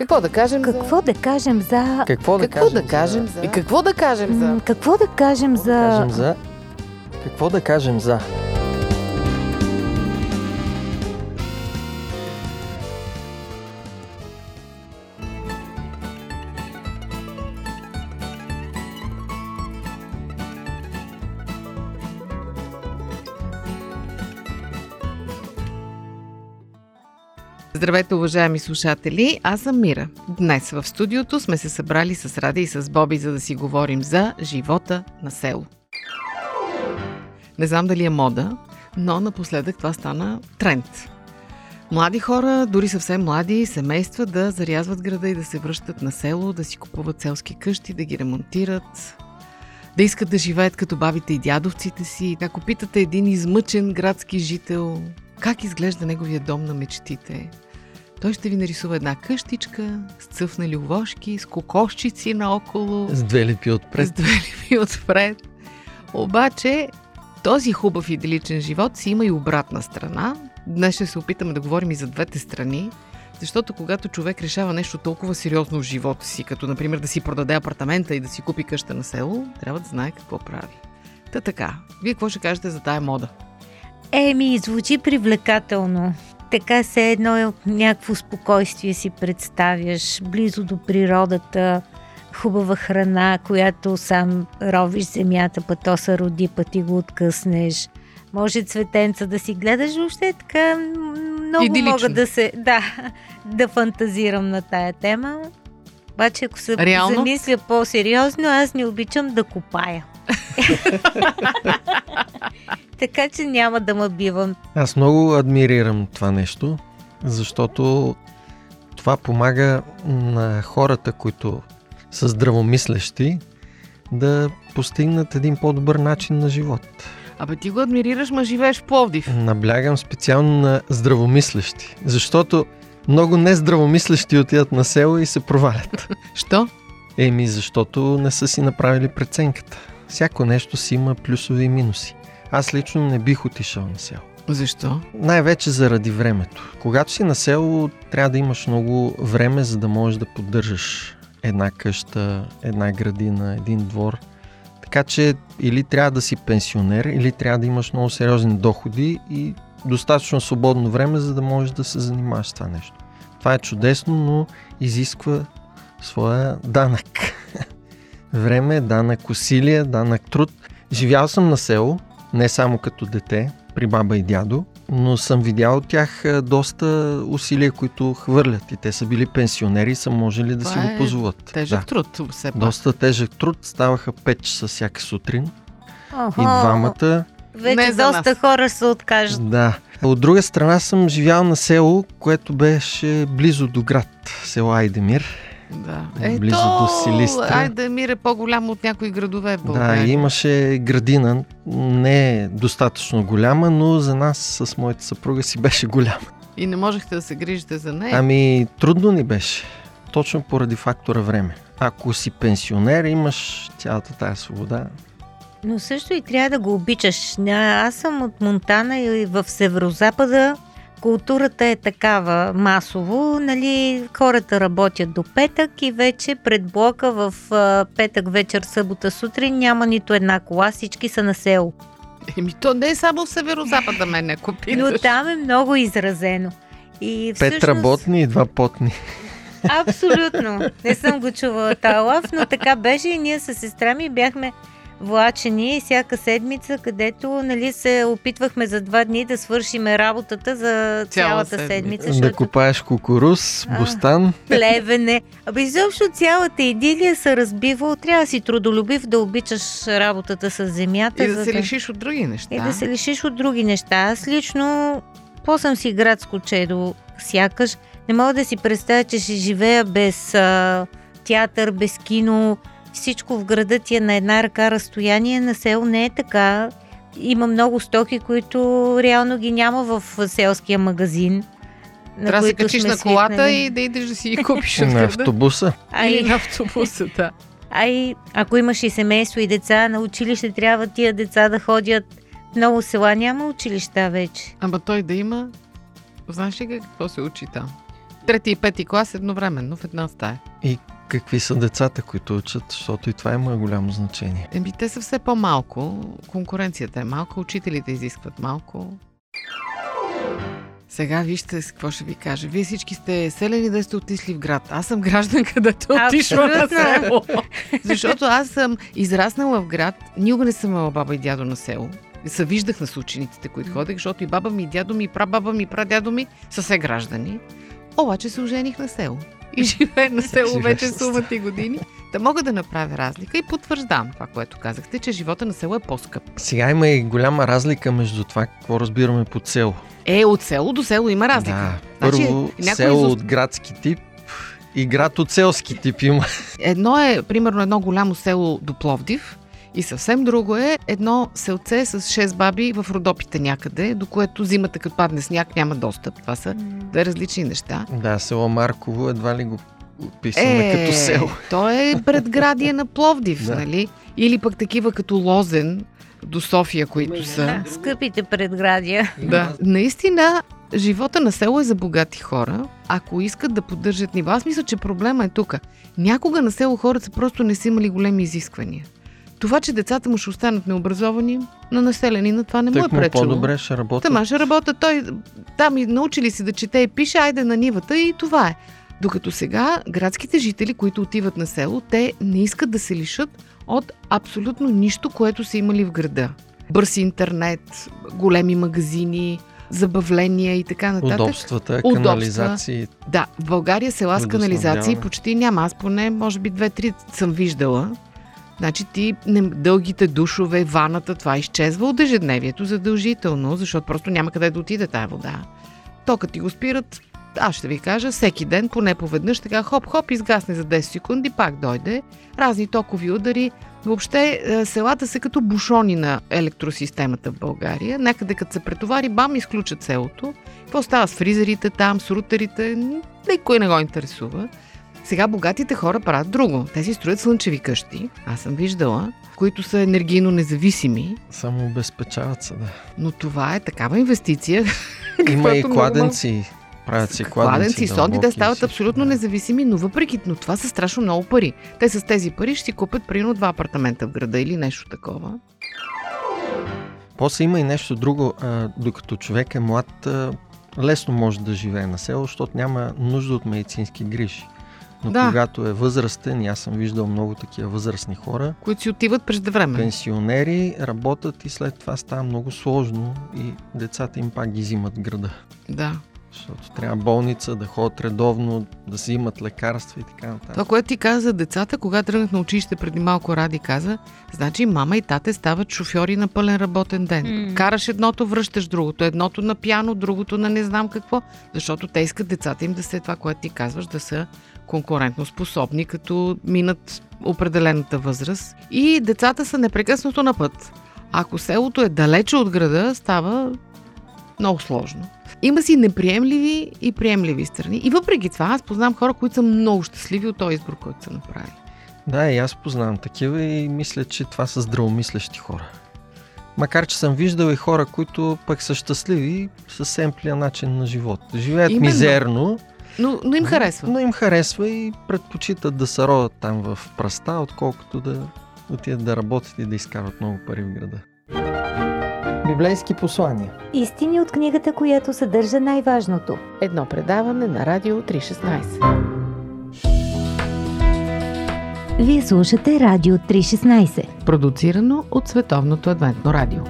Какво да кажем Какво за... да кажем за... Какво да Какво да кажем кажем за... за... И какво да кажем за... Какво да кажем Какво да за... кажем за... Какво да кажем за... Здравейте, уважаеми слушатели! Аз съм Мира. Днес в студиото сме се събрали с Ради и с Боби, за да си говорим за живота на село. Не знам дали е мода, но напоследък това стана тренд. Млади хора, дори съвсем млади, семейства да зарязват града и да се връщат на село, да си купуват селски къщи, да ги ремонтират, да искат да живеят като бабите и дядовците си. Ако питате един измъчен градски жител, как изглежда неговия дом на мечтите, той ще ви нарисува една къщичка с цъфнали овошки, с кокошчици наоколо, С две липи с отпред. две ливи отпред. Обаче, този хубав идиличен живот си има и обратна страна. Днес ще се опитаме да говорим и за двете страни, защото когато човек решава нещо толкова сериозно в живота си, като например да си продаде апартамента и да си купи къща на село, трябва да знае какво прави. Та така, вие какво ще кажете за тая мода? Еми, звучи привлекателно. Така се едно някакво спокойствие си представяш, близо до природата, хубава храна, която сам ровиш земята, па то се роди, па ти го откъснеш. Може цветенца да си гледаш, въобще така много Идилично. мога да се, да, да фантазирам на тая тема. Обаче, ако се Реално? замисля по-сериозно, аз не обичам да копая. така че няма да ме бивам. Аз много адмирирам това нещо, защото това помага на хората, които са здравомислещи, да постигнат един по-добър начин на живот. Абе ти го адмирираш, ма живееш в Пловдив. Наблягам специално на здравомислещи, защото много нездравомислещи отиват на село и се провалят. Що? Еми, защото не са си направили преценката. Всяко нещо си има плюсове и минуси. Аз лично не бих отишъл на село. Защо? Най-вече заради времето. Когато си на село, трябва да имаш много време, за да можеш да поддържаш една къща, една градина, един двор. Така че или трябва да си пенсионер, или трябва да имаш много сериозни доходи и достатъчно свободно време, за да можеш да се занимаваш с това нещо. Това е чудесно, но изисква своя данък. Време, данък усилие, данък труд. Живял съм на село, не само като дете, при баба и дядо, но съм видял от тях а, доста усилия, които хвърлят. И те са били пенсионери и са можели да Това си е го позволят. Тежък да. труд, все пак. Доста тежък труд. Ставаха 5 часа всяка сутрин. Охо, И двамата. Вече доста хора се откажат. Да. От друга страна съм живял на село, което беше близо до град. Село Айдемир. Да. Близо до Силистра. Айде, мир е по-голям от някои градове Да, България. и имаше градина, не е достатъчно голяма, но за нас с моята съпруга си беше голяма. И не можехте да се грижите за нея. Ами, трудно ни беше. Точно поради фактора време. Ако си пенсионер, имаш цялата тая свобода. Но също и трябва да го обичаш. Аз съм от Монтана и в Северозапада културата е такава масово. Нали, хората работят до петък и вече пред блока в петък вечер, събота сутрин няма нито една кола, всички са на село. Еми, то не е само в северо-запада, мен, ако питаш. Но там е много изразено. И Пет всъщност... работни и два потни. Абсолютно. Не съм го чувала този лав, но така беше и ние с сестра ми бяхме влачени всяка седмица, където нали, се опитвахме за два дни да свършиме работата за Цяла цялата седмица. седмица, Да защото копаеш кукуруз, А. бустан. плевене. Абе, изобщо цялата идилия се разбива. Трябва да си трудолюбив, да обичаш работата с земята. И да за се лишиш от други неща. и да се лишиш от други неща. Аз лично, по съм си градско чедо, сякаш, не мога да си представя, че ще живея без а, театър, без кино. Всичко в града ти е на една ръка разстояние. На село не е така. Има много стоки, които реално ги няма в селския магазин. на Трябва да се качиш на колата свикнали. и да идеш да си ги купиш от На автобуса. А Или и, на автобуса, да. а и ако имаш и семейство и деца, на училище трябва тия деца да ходят. В много села няма училища вече. Ама той да има... Знаеш ли какво се учи там? трети и пети клас едновременно в една стая. И какви са децата, които учат, защото и това има голямо значение. Еми, те са все по-малко, конкуренцията е малка, учителите изискват малко. Сега вижте с какво ще ви кажа. Вие всички сте селени да сте отишли в град. Аз съм граждан, където е отишла на село. Защото аз съм израснала в град. Никога не съм имала баба и дядо на село. Се виждах на учениците, които ходех, защото и баба ми, и дядо ми, и прабаба ми, и прадядо ми са все граждани. Обаче се ожених на село. И живея на село вече сумати години. Да мога да направя разлика и потвърждам това, което казахте, че живота на село е по-скъп. Сега има и голяма разлика между това, какво разбираме под село. Е, от село до село има разлика. Да, значи, първо някой село из... от градски тип и град от селски тип има. Едно е, примерно, едно голямо село до Пловдив, и съвсем друго е едно селце с 6 баби в Родопите някъде, до което зимата като падне сняг няма достъп. Това са две различни неща. Да, село Марково едва ли го описваме е, като село. То е предградие на Пловдив, да. нали? Или пък такива като Лозен до София, които са... Скъпите предградия. Да. Наистина, живота на село е за богати хора, ако искат да поддържат нива. Аз мисля, че проблема е тук. Някога на село хората просто не са имали големи изисквания. Това, че децата му ще останат необразовани, на населени, на това не му е пречело. по-добре ще работят. Тама ще работят. Той там и научили си да чете и пише, айде на нивата и това е. Докато сега градските жители, които отиват на село, те не искат да се лишат от абсолютно нищо, което са имали в града. Бърз интернет, големи магазини, забавления и така нататък. Удобствата, канализации. Да, в България села с канализации почти няма. Аз поне, може би, две-три съм виждала. Значи ти дългите душове, ваната, това изчезва от ежедневието задължително, защото просто няма къде да отиде тая вода. Тока ти го спират, аз ще ви кажа, всеки ден, поне поведнъж, така хоп-хоп, изгасне за 10 секунди, пак дойде. Разни токови удари. Въобще е, селата са като бушони на електросистемата в България. Някъде като се претовари, бам, изключат селото. Какво става с фризерите там, с рутерите? Никой не го интересува. Сега богатите хора правят друго. Те си строят слънчеви къщи, аз съм виждала, които са енергийно независими. Само обезпечават се, да. Но това е такава инвестиция. Има и кладенци. Правят си кладенци, кладенци сонди да стават абсолютно да. независими, но въпреки, но това са страшно много пари. Те с тези пари ще си купят примерно два апартамента в града или нещо такова. После има и нещо друго. А, докато човек е млад, а, лесно може да живее на село, защото няма нужда от медицински грижи. Но да. когато е възрастен, аз съм виждал много такива възрастни хора, които си отиват преждевременно. Пенсионери работят и след това става много сложно и децата им пак ги взимат града. Да. Защото трябва болница, да ходят редовно, да си имат лекарства и така нататък. Това, което ти каза за децата, когато тръгнах на училище преди малко Ради каза, значи мама и тате стават шофьори на пълен работен ден. Mm. Караш едното, връщаш другото. Едното на пяно, другото на не знам какво. Защото те искат децата им да се това, което ти казваш, да са конкурентно способни, като минат определената възраст. И децата са непрекъснато на път. Ако селото е далече от града, става много сложно. Има си неприемливи и приемливи страни. И въпреки това, аз познавам хора, които са много щастливи от този избор, който са направили. Да, и аз познавам такива и мисля, че това са здравомислещи хора. Макар, че съм виждал и хора, които пък са щастливи с семплия начин на живот. Живеят Именно. мизерно, но, но им харесва. Но им харесва и предпочитат да се родят там в праста, отколкото да отидат да работят и да изкарат много пари в града. Библейски послания. Истини от книгата, която съдържа най-важното. Едно предаване на Радио 316. Вие слушате Радио 316. Продуцирано от Световното адвентно радио.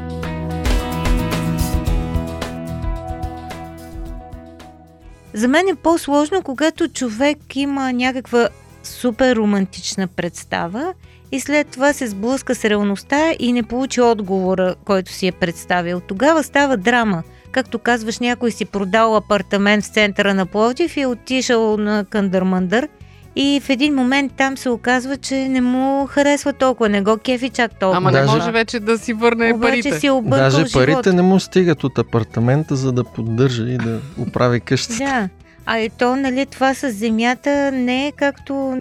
За мен е по-сложно, когато човек има някаква супер романтична представа и след това се сблъска с реалността и не получи отговора, който си е представил. Тогава става драма. Както казваш, някой си продал апартамент в центъра на Пловдив и е отишъл на Кандърмандър и в един момент там се оказва, че не му харесва толкова, не го кефи чак толкова. Ама не може вече да си върне Обаче парите. Си е Даже парите живот. не му стигат от апартамента, за да поддържа и да оправи къщата. Да. А и то, нали, това с земята не е както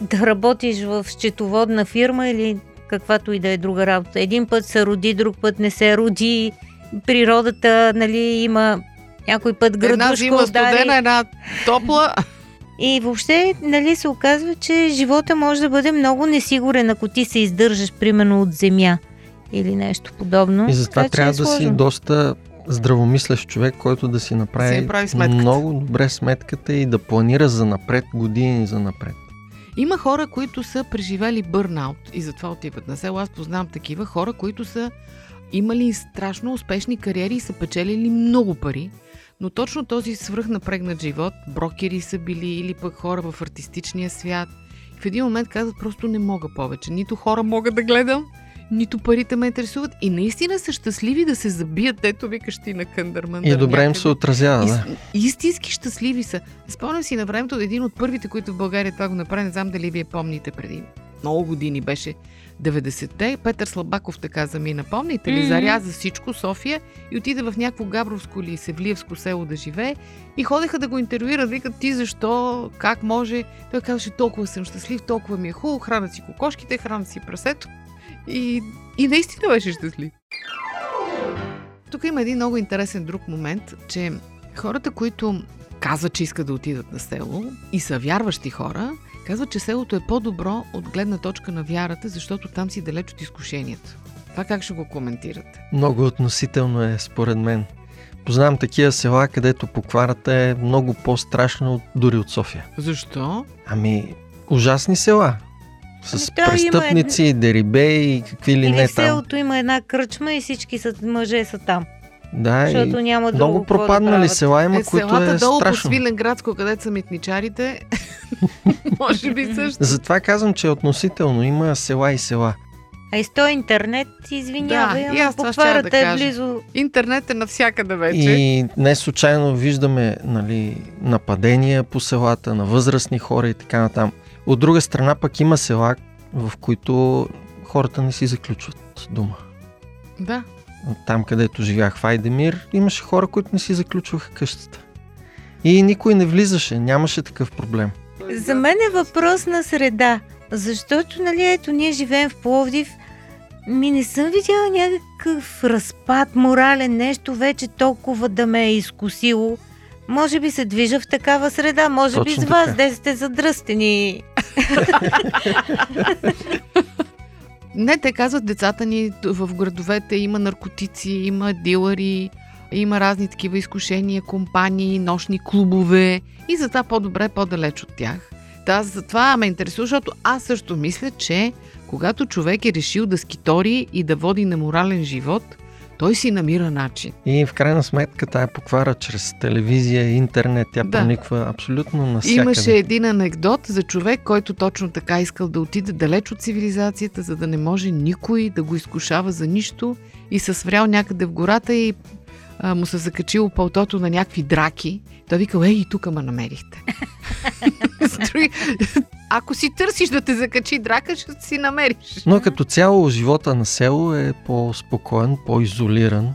да работиш в счетоводна фирма или каквато и да е друга работа. Един път се роди, друг път не се роди. Природата, нали, има някой път Една градушка зима удари. студена, една топла. И въобще, нали, се оказва, че живота може да бъде много несигурен, ако ти се издържаш, примерно, от земя или нещо подобно. И затова Така че трябва е да си доста здравомислещ човек, който да си направи, Си направи сметката. много добре сметката и да планира за напред, години за напред. Има хора, които са преживели бърнаут и затова отиват на село. Аз познавам такива хора, които са имали страшно успешни кариери и са печелили много пари, но точно този свръхнапрегнат живот, брокери са били или пък хора в артистичния свят, в един момент казват просто не мога повече. Нито хора мога да гледам, нито парите ме интересуват и наистина са щастливи да се забият, ето викаш ти на къндърман. И добре им се отразява, да. Ис- истински щастливи са. Спомням си на времето един от първите, които в България това го направи, не знам дали вие помните преди много години беше 90-те. Петър Слабаков така замина. Помните ли? Заряза всичко София и отиде в някакво Габровско или Севлиевско село да живее и ходеха да го интервюират. Викат ти защо, как може. Той казваше толкова съм щастлив, толкова ми е хубаво, храна си кокошките, храна си прасето. И, и наистина беше щастлив. Тук има един много интересен друг момент, че хората, които казват, че искат да отидат на село и са вярващи хора, казват, че селото е по-добро от гледна точка на вярата, защото там си далеч от изкушенията. Това как ще го коментирате? Много относително е, според мен. Познавам такива села, където покварата е много по-страшна от, дори от София. Защо? Ами, ужасни села. С Ами, то има престъпници, дерибеи и какви ли Или не в там. селото има една кръчма и всички са, мъже са там. Да, Защото и няма друго много да пропаднали правят. села има, е, които селата е долу страшно. по Свиленградско, където са митничарите, може би също. Затова казвам, че е относително. Има села и села. А и с този интернет, извинявай, Да, и ама да е близо. Интернет е навсякъде вече. И не случайно виждаме нали, нападения по селата на възрастни хора и така натам. От друга страна пък има села, в които хората не си заключват дума. Да. Там, където живях в Айдемир, имаше хора, които не си заключваха къщата. И никой не влизаше, нямаше такъв проблем. За мен е въпрос на среда. Защото, нали, ето, ние живеем в Пловдив, ми не съм видяла някакъв разпад, морален нещо, вече толкова да ме е изкусило. Може би се движа в такава среда, може би Точно с вас, де сте задръстени. Не, те казват децата ни в градовете има наркотици, има дилъри, има разни такива изкушения, компании, нощни клубове и затова по-добре по-далеч от тях. Та затова ме интересува, защото аз също мисля, че когато човек е решил да скитори и да води неморален живот, той си намира начин. И в крайна сметка тая поквара чрез телевизия, интернет, тя Да. прониква абсолютно навсякъде. Имаше един анекдот за човек, който точно така искал да отиде далеч от цивилизацията, за да не може никой да го изкушава за нищо и се сврял някъде в гората и а, му се закачило пълтото на някакви драки. Той викал, ей, и тук ме намерихте. Ако си търсиш да те закачи драка, ще си намериш. Но като цяло живота на село е по-спокоен, по-изолиран,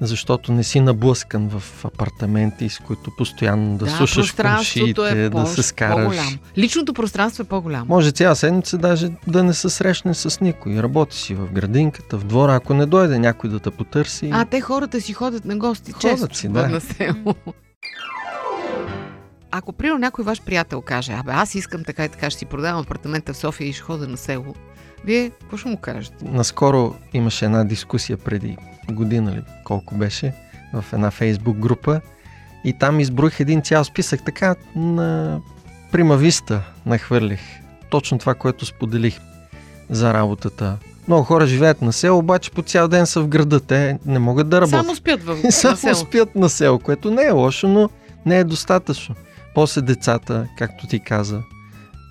защото не си наблъскан в апартаменти, с които постоянно да, слушаш пространството комшиите, е да се скараш. по-голямо. Личното пространство е по-голямо. Може цяла седмица даже да не се срещне с никой. Работи си в градинката, в двора. Ако не дойде някой да те потърси, А, те хората си ходят на гости Ходят често си, да. на село. Ако, примерно, някой ваш приятел каже, абе, аз искам така и така, ще си продавам апартамента в София и ще хода на село, вие какво ще му кажете? наскоро имаше една дискусия преди година ли колко беше в една фейсбук група и там изброих един цял списък така на примависта нахвърлих. Точно това, което споделих за работата. Много хора живеят на село, обаче по цял ден са в града. Те не могат да работят. Само спят в само на село. спят на село, което не е лошо, но не е достатъчно. После децата, както ти каза,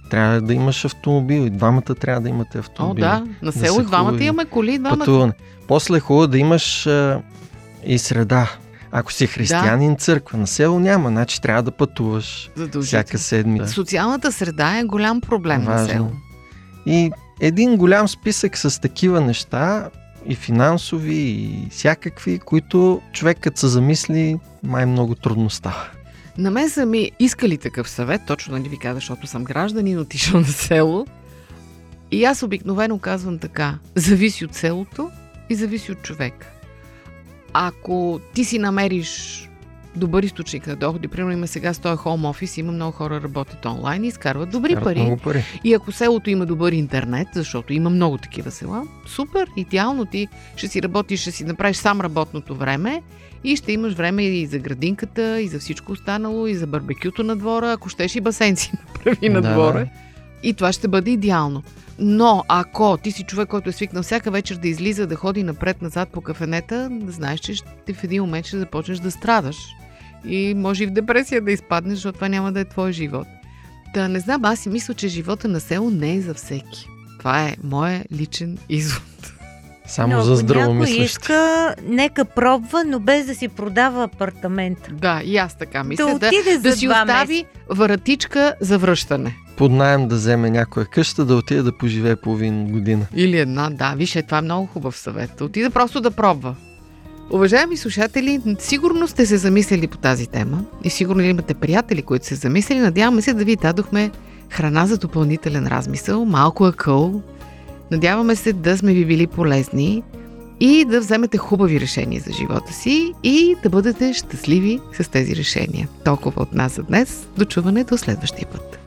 трябва да имаш автомобил и двамата трябва да имате О, автомобил. да, на село и двамата хубави. имаме коли, двамата. Пътуване. После е хубаво да имаш а, и среда. Ако си християнин, църква на село няма, значи трябва да пътуваш всяка седмица. Социалната среда е голям проблем на Важно. село. И един голям списък с такива неща, и финансови, и всякакви, които човек като се замисли, май много трудно става. На мен са ми искали такъв съвет, точно нали ви каза, защото съм гражданин, отишъл на село. И аз обикновено казвам така. Зависи от селото и зависи от човек. Ако ти си намериш добър източник на доходи. Примерно има сега стоя хоум офис, има много хора работят онлайн и изкарват добри Карат пари. Пари. И ако селото има добър интернет, защото има много такива села, супер, идеално ти ще си работиш, ще си направиш сам работното време и ще имаш време и за градинката, и за всичко останало, и за барбекюто на двора, ако щеш и басейн си направи на двора. да. И това ще бъде идеално. Но ако ти си човек, който е свикнал всяка вечер да излиза, да ходи напред-назад по кафенета, да знаеш, че ще, в един момент ще започнеш да страдаш. И може и в депресия да изпаднеш, защото това няма да е твой живот. Та не знам, аз си мисля, че живота на село не е за всеки. Това е моя личен извод. Само Но за ако някой здравомислещи. иска, нека пробва, но без да си продава апартамент. Да, и аз така мисля. да отиде да за си остави месеца. вратичка за връщане. Под найем да вземе някоя къща, да отиде да поживее половин година. Или една, да. Виж, е, това е много хубав съвет. Отида просто да пробва. Уважаеми слушатели, сигурно сте се замислили по тази тема и сигурно имате приятели, които се замислили. Надяваме се да ви дадохме храна за допълнителен размисъл, малко акъл. Надяваме се да сме ви били полезни и да вземете хубави решения за живота си и да бъдете щастливи с тези решения. Толкова от нас за днес. До чуване до следващия път.